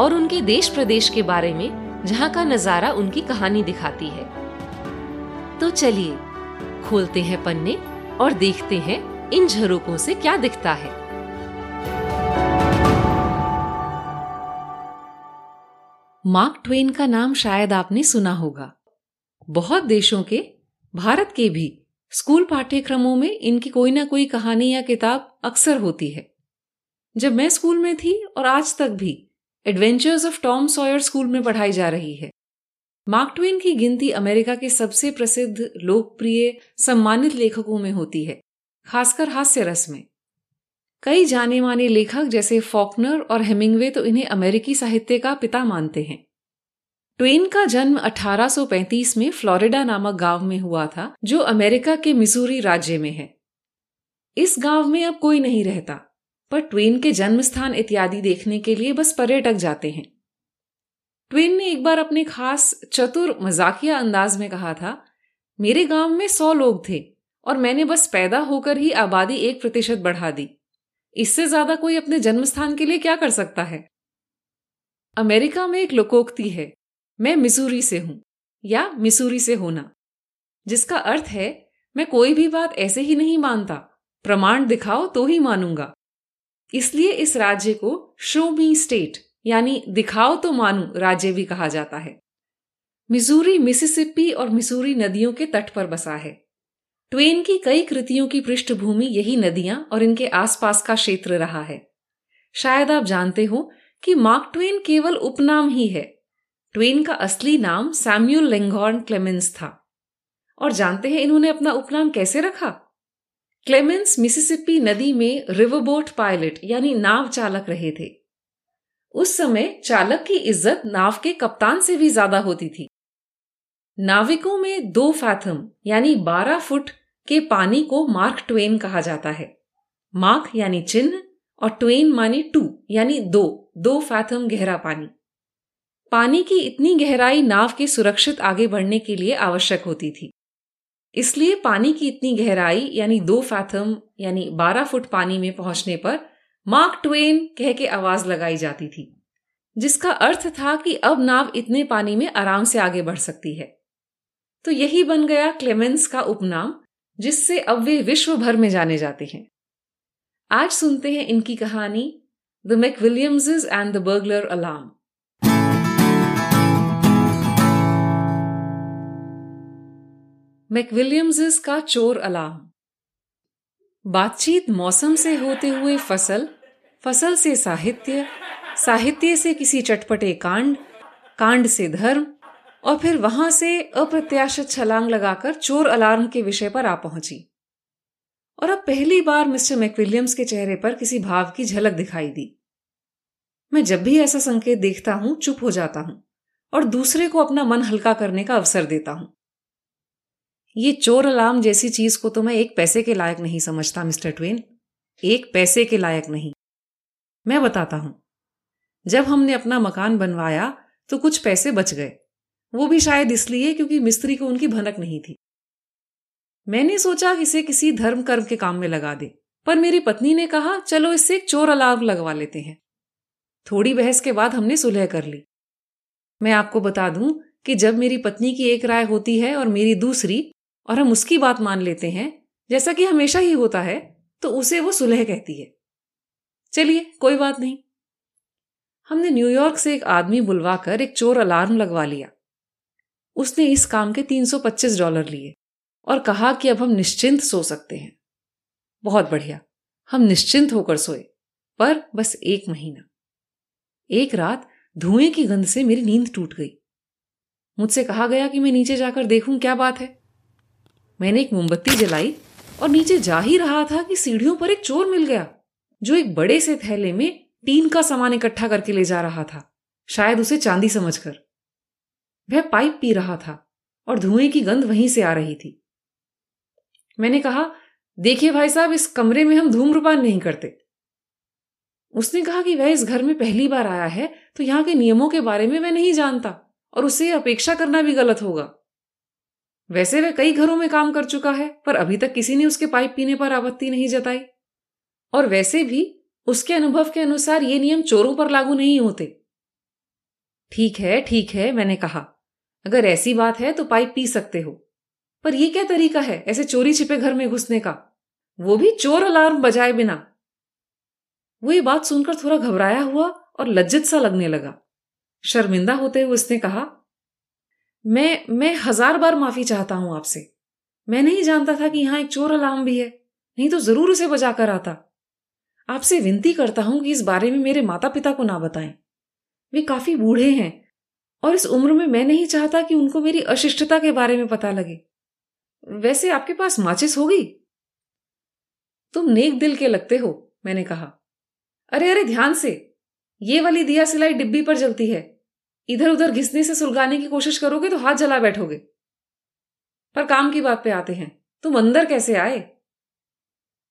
और उनके देश प्रदेश के बारे में जहाँ का नज़ारा उनकी कहानी दिखाती है। तो चलिए, खोलते हैं पन्ने और देखते हैं इन झरोकों से क्या दिखता है। मार्क ट्वेन का नाम शायद आपने सुना होगा। बहुत देशों के, भारत के भी स्कूल पाठ्यक्रमों में इनकी कोई ना कोई कहानी या किताब अक्सर होती है। जब मैं स्कूल में थी और आज तक भी adventures of Tom Sawyer school में पढ़ाई जा रही है। मार्क ट्वेन की गिनती अमेरिका के सबसे प्रसिद्ध, लोकप्रिय, सम्मानित लेखकों में होती है, खासकर हास्य रस में। कई जाने माने लेखक जैसे फॉकनर और हेमिंगवे तो इन्हें अमेरिकी साहित्य का पिता मानते हैं। ट्वेन का जन्म 1835 में फ्लोरिडा नामक गाँव में हुआ था, जो अमेरिका के मिसूरी राज्य में है। इस गाँव में अब कोई नहीं रहता। पर ट्वेन के जन्म स्थान इत्यादि देखने के लिए बस पर्यटक जाते हैं। ट्वेन ने एक बार अपने खास चतुर मजाकिया अंदाज में कहा था, मेरे गाँव में सौ लोग थे और मैंने बस पैदा होकर ही आबादी एक प्रतिशत बढ़ा दी। इससे ज़्यादा कोई अपने जन्म स्थान के लिए क्या कर सकता है? अमेरिका में एक लोकोक्ति है, मैं मिसूरी से हूँ या मिसूरी से होना, जिसका अर्थ है, मैं कोई भी बात ऐसे ही नहीं मानता, प्रमाण दिखाओ तो ही मानूँगा। इसलिए इस राज्य को शो मी स्टेट यानी दिखाओ तो मानू राज्य भी कहा जाता है। मिजूरी, मिसिसिपी और मिसूरी नदियों के तट पर बसा है। ट्वेन की कई कृतियों की पृष्ठभूमि यही नदियाँ और इनके आसपास का क्षेत्र रहा है। शायद आप जानते हो कि मार्क ट्वेन केवल उपनाम ही है। ट्वेन का असली नाम सैम्यूल लेंगॉर्न क्लेमेंस था। और जानते हैं इन्होंने अपना उपनाम कैसे रखा? क्लेमेंस मिसिसिपी नदी में रिवरबोट पायलट यानी नाव चालक रहे थे। उस समय चालक की इज़्ज़त नाव के कप्तान से भी ज़्यादा होती थी। नाविकों में दो फैथम यानी बारह फुट के पानी को मार्क ट्वेन कहा जाता है। मार्क यानी चिन्ह और ट्वेन मानी टू यानी दो दो फैथम गहरा पानी। पानी की इतनी गहराई नाव के सुरक्षित आगे बढ़ने के लिए आवश्यक होती थी। इसलिए पानी की इतनी गहराई, यानी दो फैथम यानी बारह फुट पानी में पहुँचने पर मार्क ट्वेन कह के आवाज़ लगाई जाती थी, जिसका अर्थ था कि अब नाव इतने पानी में आराम से आगे बढ़ सकती है। तो यही बन गया क्लेमेंस का उपनाम, जिससे अब वे विश्व भर में जाने जाते हैं। आज सुनते हैं इनकी कहानी the McWilliams and the burglar alarm McWilliams का चोर अलार्म। बातचीत मौसम से होते हुए फ़सल फ़सल से साहित्य साहित्य से किसी चटपटे कांड कांड से धर्म, और फिर वहाँ से अप्रत्याशित छलांग लगाकर चोर अलार्म के विषय पर आ पहुँची। और अब पहली बार मिस्टर मैकविलियम्स के चेहरे पर किसी भाव की झलक दिखाई दी। मैं जब भी ऐसा संकेत देखता हूँ, चुप हो जाता हूँ, और दूसरे को अपना मन हल्का करने का अवसर देता हूँ। ये चोर अलार्म जैसी चीज़ को तो मैं एक पैसे के लायक नहीं समझता, मिस्टर ट्वेन। एक पैसे के लायक नहीं। मैं बताता हूँ। जब हमने अपना मकान बनवाया तो कुछ पैसे बच गए। वो भी शायद इसलिए क्योंकि मिस्त्री को उनकी भनक नहीं थी। मैंने सोचा इसे किसी धर्म कर्म के काम में लगा दे, पर मेरी पत्नी ने कहा, चलो इससे एक चोर अलार्म लगवा लेते हैं। थोड़ी बहस के बाद हमने सुलह कर ली। मैं आपको बता दूँ कि जब मेरी पत्नी की एक राय होती है और मेरी दूसरी और हम उसकी बात मान लेते हैं, जैसा कि हमेशा ही होता है तो उसे वो सुलह कहती है। चलिए, कोई बात नहीं। हमने न्यूयॉर्क से एक आदमी बुलवाकर एक चोर अलार्म लगवा लिया। उसने इस काम के 325 डॉलर लिए और कहा कि अब हम निश्चिंत सो सकते हैं। बहुत बढ़िया, हम निश्चिंत होकर सोए, पर बस एक महीना। एक रात धुएँ की गंध से मेरी नींद टूट गई। मुझसे कहा गया कि मैं नीचे जाकर देखूँ क्या बात है। मैंने एक मोमबत्ती जलाई और नीचे जा ही रहा था कि सीढ़ियों पर एक चोर मिल गया, जो एक बड़े से थैले में टीन का सामान इकट्ठा करके ले जा रहा था, शायद उसे चांदी समझकर। वह पाइप पी रहा था और धुएँ की गंध वहीं से आ रही थी। मैंने कहा, देखिए भाई साहब, इस कमरे में हम धूम्रपान नहीं करते। उसने कहा कि वह इस घर में पहली बार आया है तो यहाँ के नियमों के बारे में वह नहीं जानता और उसे अपेक्षा करना भी गलत होगा। वैसे वह कई घरों में काम कर चुका है, पर अभी तक किसी ने उसके पाइप पीने पर आपत्ति नहीं जताई। और वैसे भी उसके अनुभव के अनुसार ये नियम चोरों पर लागू नहीं होते। ठीक है ठीक है, मैंने कहा। अगर ऐसी बात है तो पाइप पी सकते हो। पर यह क्या तरीका है ऐसे चोरी छिपे घर में घुसने का? वो भी चोर अलार्म बजाए बिना। वो ये बात सुनकर थोड़ा घबराया हुआ और लज्जित सा लगने लगा। शर्मिंदा होते हुए उसने कहा मैं मैं हज़ार बार माफ़ी चाहता हूँ आपसे। मैं नहीं जानता था कि यहाँ एक चोर अलार्म भी है। नहीं तो ज़रूर उसे बजा कर आता। आपसे विनती करता हूँ कि इस बारे में मेरे माता पिता को ना बताएँ। वे काफ़ी बूढ़े हैं और इस उम्र में मैं नहीं चाहता कि उनको मेरी अशिष्टता के बारे में पता लगे। वैसे आपके पास माचिस होगी तुम नेक दिल के लगते हो, मैंने कहा। अरे अरे, ध्यान से। ये वाली दिया सिलाई डिब्बी पर जलती है। इधर उधर घिसने से सुलगाने की कोशिश करोगे तो हाथ जला बैठोगे। पर काम की बात पे आते हैं। तुम अंदर कैसे आए?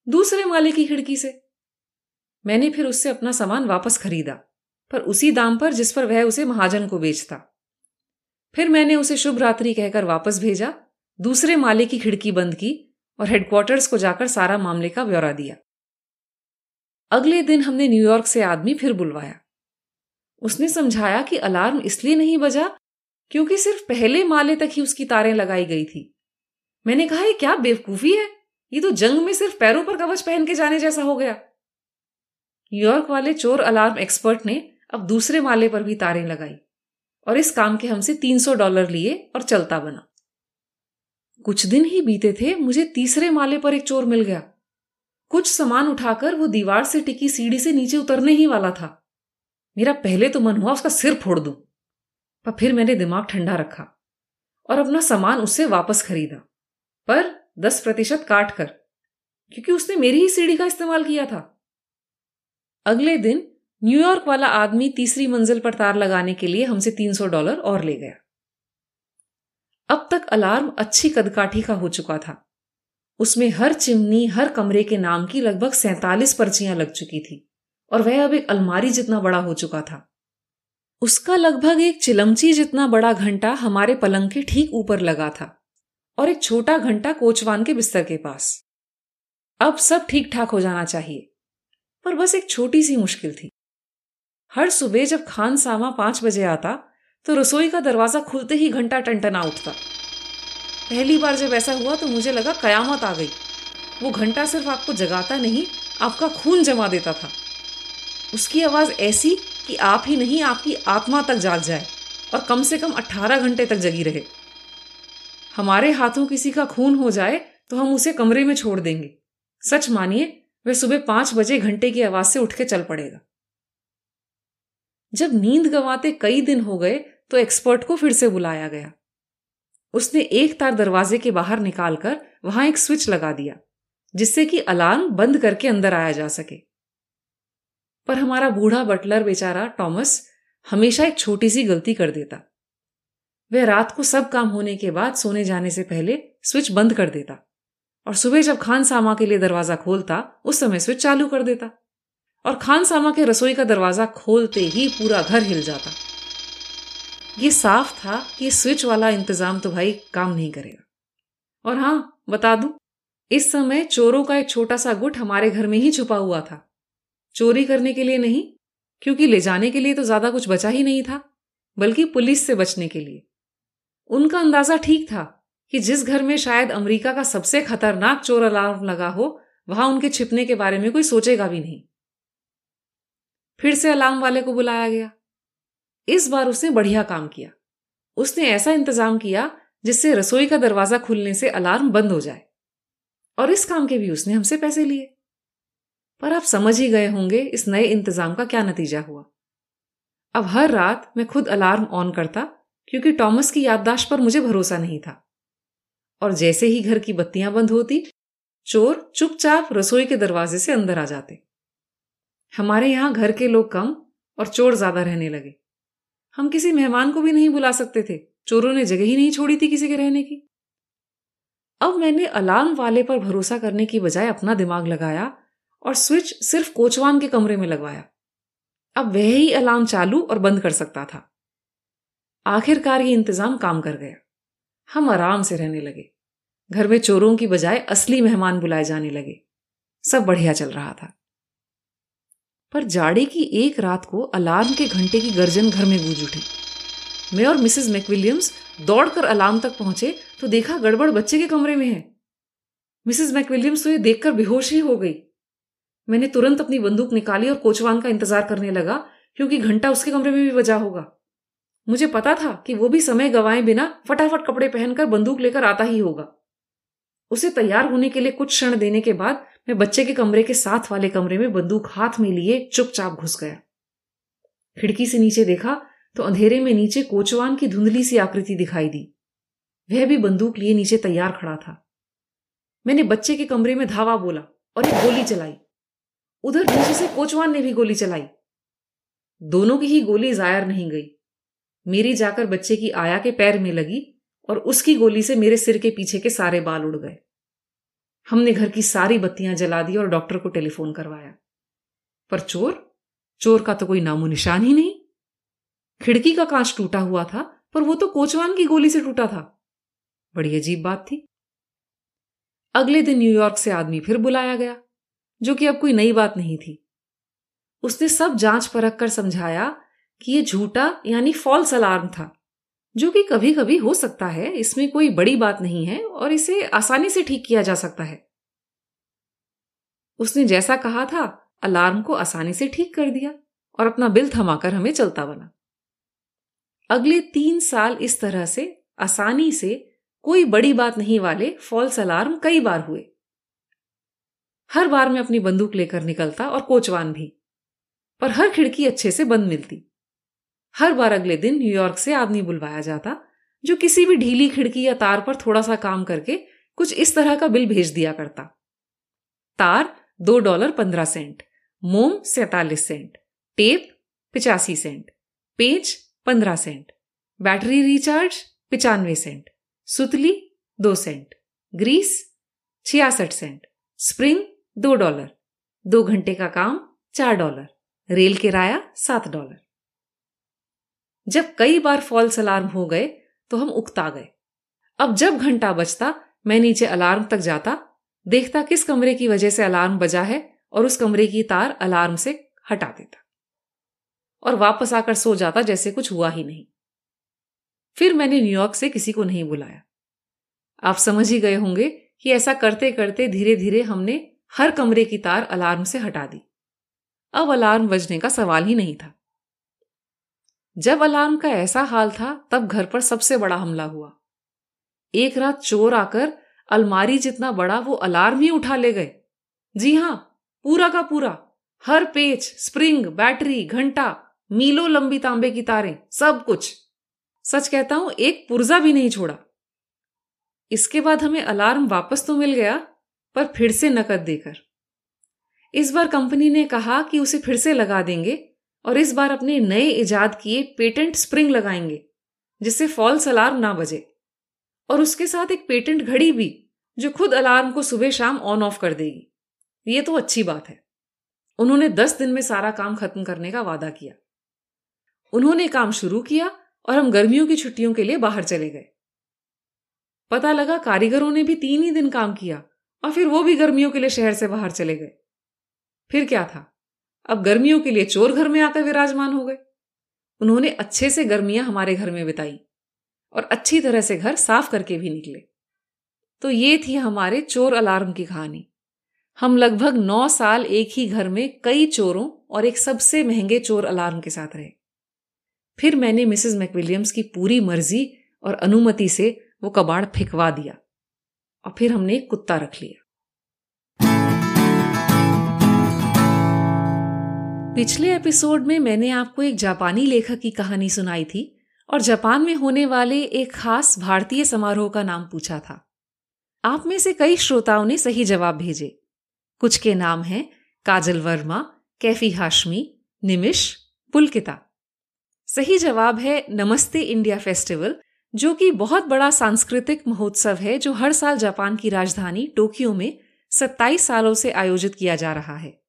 दूसरे माले की खिड़की से। मैंने फिर उससे अपना सामान वापस खरीदा, पर उसी दाम पर जिस पर वह उसे महाजन को बेचता। फिर मैंने उसे शुभ रात्रि कहकर वापस भेजा, दूसरे माले की खिड़की बंद की और हेडक्वार्टर्स को जाकर सारा मामले का ब्यौरा दिया। अगले दिन हमने न्यूयॉर्क से आदमी फिर बुलवाया। उसने समझाया कि अलार्म इसलिए नहीं बजा क्योंकि सिर्फ़ पहले माले तक ही उसकी तारें लगाई गई थी। मैंने कहा, ये क्या बेवकूफ़ी है? ये तो जंग में सिर्फ़ पैरों पर कवच पहन के जाने जैसा हो गया। न्यूयॉर्क वाले चोर अलार्म एक्सपर्ट ने अब दूसरे माले पर भी तारें लगाई और इस काम के हमसे 300 डॉलर लिए और चलता बना। कुछ दिन ही बीते थे, मुझे तीसरे माले पर एक चोर मिल गया। कुछ सामान उठाकर वो दीवार से टिकी सीढ़ी से नीचे उतरने ही वाला था। मेरा पहले तो मन हुआ उसका सिर फोड़ दूँ। पर फिर मैंने दिमाग ठंडा रखा और अपना सामान उससे वापस खरीदा। पर दस प्रतिशत काट कर, क्योंकि उसने मेरी ही सीढ़ी का इस्तेमाल किया था। अगले दिन न्यूयॉर्क वाला आदमी तीसरी मंजिल पर तार लगाने के लिए हमसे 300 डॉलर और ले गया। अब तक अलार्म अच्छी कदकाठी का हो चुका था। उसमें हर चिमनी, हर कमरे के नाम की लगभग सैतालीस पर्चियाँ लग चुकी थी। और वह अब एक अलमारी जितना बड़ा हो चुका था। उसका लगभग एक चिलमची जितना बड़ा घंटा हमारे पलंग के ठीक ऊपर लगा था और एक छोटा घंटा कोचवान के बिस्तर के पास। अब सब ठीक ठाक हो जाना चाहिए, पर बस एक छोटी सी मुश्किल थी। हर सुबह जब खान सामा पाँच बजे आता तो रसोई का दरवाज़ा खुलते ही घंटा टनटना उठता। पहली बार जब ऐसा हुआ तो मुझे लगा कयामत आ गई। वो घंटा सिर्फ़ आपको जगाता नहीं, आपका खून जमा देता था। उसकी आवाज़ ऐसी कि आप ही नहीं, आपकी आत्मा तक जाग जाए और कम से कम 18 घंटे तक जगी रहे। हमारे हाथों किसी का खून हो जाए तो हम उसे कमरे में छोड़ देंगे। सच मानिए, वह सुबह पाँच बजे घंटे की आवाज़ से उठ के चल पड़ेगा। जब नींद गंवाते कई दिन हो गए तो एक्सपर्ट को फिर से बुलाया गया। उसने एक तार दरवाजे के बाहर निकालकर वहाँ एक स्विच लगा दिया, जिससे कि अलार्म बंद करके अंदर आया जा सके। पर हमारा बूढ़ा बटलर बेचारा टॉमस हमेशा एक छोटी सी गलती कर देता। वह रात को सब काम होने के बाद सोने जाने से पहले स्विच बंद कर देता और सुबह जब खान सामा के लिए दरवाज़ा खोलता, उस समय स्विच चालू कर देता और खान सामा के रसोई का दरवाज़ा खोलते ही पूरा घर हिल जाता। ये साफ़ था कि स्विच वाला इंतज़ाम तो भाई काम नहीं करेगा। और हाँ, बता दूँ, इस समय चोरों का एक छोटा सा गुट हमारे घर में ही छुपा हुआ था। चोरी करने के लिए नहीं, क्योंकि ले जाने के लिए तो ज़्यादा कुछ बचा ही नहीं था, बल्कि पुलिस से बचने के लिए। उनका अंदाज़ा ठीक था कि जिस घर में शायद अमेरिका का सबसे खतरनाक चोर अलार्म लगा हो, वहाँ उनके छिपने के बारे में कोई सोचेगा भी नहीं। फिर से अलार्म वाले को बुलाया गया। इस बार उसने बढ़िया काम किया। उसने ऐसा इंतज़ाम किया जिससे रसोई का दरवाज़ा खुलने से अलार्म बंद हो जाए। और इस काम के भी उसने हमसे पैसे लिए। पर आप समझ ही गए होंगे इस नए इंतज़ाम का क्या नतीजा हुआ। अब हर रात मैं खुद अलार्म ऑन करता, क्योंकि टॉमस की याददाश्त पर मुझे भरोसा नहीं था। और जैसे ही घर की बत्तियाँ बंद होती, चोर चुपचाप रसोई के दरवाजे से अंदर आ जाते। हमारे यहाँ घर के लोग कम और चोर ज़्यादा रहने लगे। हम किसी मेहमान को भी नहीं बुला सकते थे। चोरों ने जगह ही नहीं छोड़ी थी किसी के रहने की। अब मैंने अलार्म वाले पर भरोसा करने की बजाय अपना दिमाग लगाया और स्विच सिर्फ़ कोचवान के कमरे में लगवाया। अब वह ही अलार्म चालू और बंद कर सकता था। आखिरकार ये इंतज़ाम काम कर गया। हम आराम से रहने लगे। घर में चोरों की बजाय असली मेहमान बुलाए जाने लगे। सब बढ़िया चल रहा था। पर जाड़े की एक रात को अलार्म के घंटे की गर्जन घर में गूंज उठी। मैं और मिसेस मैकविलियम्स दौड़कर अलार्म तक पहुँचे तो देखा गड़बड़ बच्चे के कमरे में है। मिसेस मैकविलियम्स तो ये देखकर बेहोश ही हो गई। मैंने तुरंत अपनी बंदूक निकाली और कोचवान का इंतज़ार करने लगा, क्योंकि घंटा उसके कमरे में भी बजा होगा। मुझे पता था कि वो भी समय गवाए बिना फटाफट कपड़े पहनकर बंदूक लेकर आता ही होगा। उसे तैयार होने के लिए कुछ क्षण देने के बाद मैं बच्चे के कमरे के साथ वाले कमरे में बंदूक हाथ में लिए चुपचाप घुस गया। खिड़की से नीचे देखा तो अंधेरे में नीचे कोचवान की धुंधली सी आकृति दिखाई दी। वह भी बंदूक लिए नीचे तैयार खड़ा था। मैंने बच्चे के कमरे में धावा बोला और एक गोली चलाई। उधर पीछे से कोचवान ने भी गोली चलाई। दोनों की ही गोली जायर नहीं गई। मेरी जाकर बच्चे की आया के पैर में लगी और उसकी गोली से मेरे सिर के पीछे के सारे बाल उड़ गए। हमने घर की सारी बत्तियाँ जला दी और डॉक्टर को टेलीफोन करवाया। पर चोर? चोर का तो कोई नामो निशान ही नहीं। खिड़की का कांच टूटा हुआ था, पर वो तो कोचवान की गोली से टूटा था। बड़ी अजीब बात थी। अगले दिन न्यूयॉर्क से आदमी फिर बुलाया गया। जो कि अब कोई नई बात नहीं थी। उसने सब जाँच परख कर समझाया कि यह झूठा यानी फॉल्स अलार्म था, जो कि कभी कभी हो सकता है, इसमें कोई बड़ी बात नहीं है और इसे आसानी से ठीक किया जा सकता है। उसने जैसा कहा था अलार्म को आसानी से ठीक कर दिया और अपना बिल थमाकर हमें चलता बना। अगले तीन साल इस तरह से आसानी से कोई बड़ी बात नहीं वाले फॉल्स अलार्म कई बार हुए। हर बार मैं अपनी बंदूक लेकर निकलता और कोचवान भी। पर हर खिड़की अच्छे से बंद मिलती। हर बार अगले दिन न्यूयॉर्क से आदमी बुलवाया जाता, जो किसी भी ढीली खिड़की या तार पर थोड़ा सा काम करके कुछ इस तरह का बिल भेज दिया करता। तार दो डॉलर पंद्रह सेंट, मोम सैतालीस सेंट, टेप पिचासी सेंट पेज पंद्रह सेंट, बैटरी रिचार्ज पिचानवे सेंट, सुतली दो सेंट, ग्रीस छियासठ सेंट, स्प्रिंग दो डॉलर, दो घंटे का काम, चार डॉलर, रेल किराया सात डॉलर। जब कई बार फॉल्स अलार्म हो गए तो हम उकता गए। अब जब घंटा बजता मैं नीचे अलार्म तक जाता, देखता किस कमरे की वजह से अलार्म बजा है और उस कमरे की तार अलार्म से हटा देता। और वापस आकर सो जाता जैसे कुछ हुआ ही नहीं। फिर मैंने न्यूयॉर्क से किसी को नहीं बुलाया। आप समझ ही गए होंगे कि ऐसा करते करते धीरे धीरे हमने हर कमरे की तार अलार्म से हटा दी। अब अलार्म बजने का सवाल ही नहीं था। जब अलार्म का ऐसा हाल था, तब घर पर सबसे बड़ा हमला हुआ। एक रात चोर आकर अलमारी जितना बड़ा, वो अलार्म ही उठा ले गए। जी हाँ, पूरा का पूरा। हर पेच, स्प्रिंग, बैटरी, घंटा, मीलो लंबी तांबे की तारें, सब कुछ। सच कहता हूँ, एक पुर्जा भी नहीं छोड़ा। इसके बाद हमें अलार्म वापस तो मिल गया पर फिर से नकद देकर। इस बार कंपनी ने कहा कि उसे फिर से लगा देंगे और इस बार अपने नए इजाद किए पेटेंट स्प्रिंग लगाएँगे, जिससे फॉल्स अलार्म ना बजे। और उसके साथ एक पेटेंट घड़ी भी, जो खुद अलार्म को सुबह शाम ऑन ऑफ़ कर देगी। ये तो अच्छी बात है। उन्होंने दस दिन में सारा काम खत्म करने का वादा किया। उन्होंने काम शुरू किया और हम गर्मियों की छुट्टियों के लिए बाहर चले गए। पता लगा कारीगरों ने भी तीन ही दिन काम किया। और फिर वो भी गर्मियों के लिए शहर से बाहर चले गए। फिर क्या था? अब गर्मियों के लिए चोर घर में आकर विराजमान हो गए। उन्होंने अच्छे से गर्मियाँ हमारे घर में बिताई और अच्छी तरह से घर साफ़ करके भी निकले। तो ये थी हमारे चोर अलार्म की कहानी। हम लगभग नौ साल एक ही घर में कई चोरों और एक सबसे महँगे चोर अलार्म के साथ रहे। फिर मैंने मिसेस मैकविलियम्स की पूरी मर्ज़ी और अनुमति से वो कबाड़ फेंकवा दिया। और फिर हमने एक कुत्ता रख लिया। पिछले एपिसोड में मैंने आपको एक जापानी लेखक की कहानी सुनाई थी और जापान में होने वाले एक खास भारतीय समारोह का नाम पूछा था। आप में से कई श्रोताओं ने सही जवाब भेजे। कुछ के नाम हैं, काजल वर्मा, कैफी हाशमी निमिश पुलकिता। सही जवाब है नमस्ते इंडिया फेस्टिवल जो कि बहुत बड़ा सांस्कृतिक महोत्सव है, जो हर साल जापान की राजधानी टोक्यो में 27 सालों से आयोजित किया जा रहा है।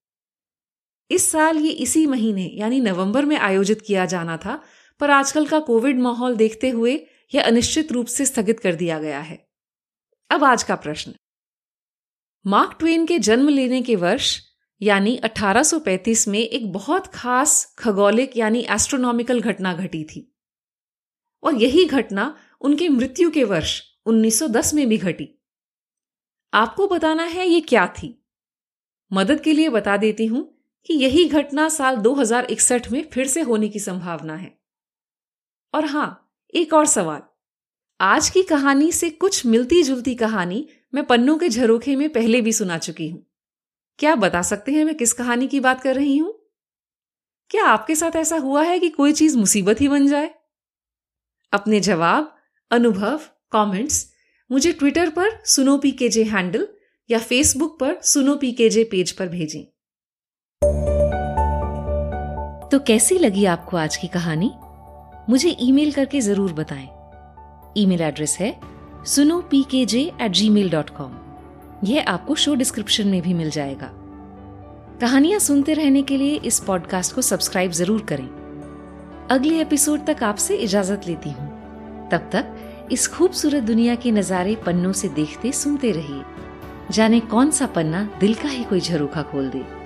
इस साल ये इसी महीने, यानी नवंबर में आयोजित किया जाना था, पर आजकल का कोविड माहौल देखते हुए यह अनिश्चित रूप से स्थगित कर दिया गया है। अब आज का प्रश्न। मार्क ट्वेन के जन्म लेने के वर्ष, यानी 1835 में एक बहुत खास खगोलिक, यानी एस्ट्रोनॉमिकल घटना घटी थी। और यही घटना उनके मृत्यु के वर्ष 1910 में भी घटी। आपको बताना है ये क्या थी? मदद के लिए बता देती हूँ कि यही घटना साल 2061 में फिर से होने की संभावना है। और हाँ, एक और सवाल। आज की कहानी से कुछ मिलती जुलती कहानी मैं पन्नों के झरोखे में पहले भी सुना चुकी हूँ। क्या बता सकते हैं मैं किस कहानी की बात कर रही हूँ? क्या आपके साथ ऐसा हुआ है कि कोई चीज़ मुसीबत ही बन जाए? अपने जवाब, अनुभव कमेंट्स मुझे ट्विटर पर सुनो पी के जे हैंडल या फेसबुक पर सुनो पी के जे पेज पर भेजें। तो कैसी लगी आपको आज की कहानी? मुझे ईमेल करके ज़रूर बताएँ। ईमेल एड्रेस है सुनो P K J eight Gmail dot com यह आपको शो डिस्क्रिप्शन में भी मिल जाएगा। कहानियाँ सुनते रहने के लिए इस पॉडकास्ट को सब्सक्राइब ज़रूर करें। अगले एपिसोड तक आपसे इजाज़त लेती हूँ। तब तक इस खूबसूरत दुनिया के नजारे पन्नों से देखते सुनते रहिए। जाने कौन सा पन्ना दिल का ही कोई झरोखा खोल दे।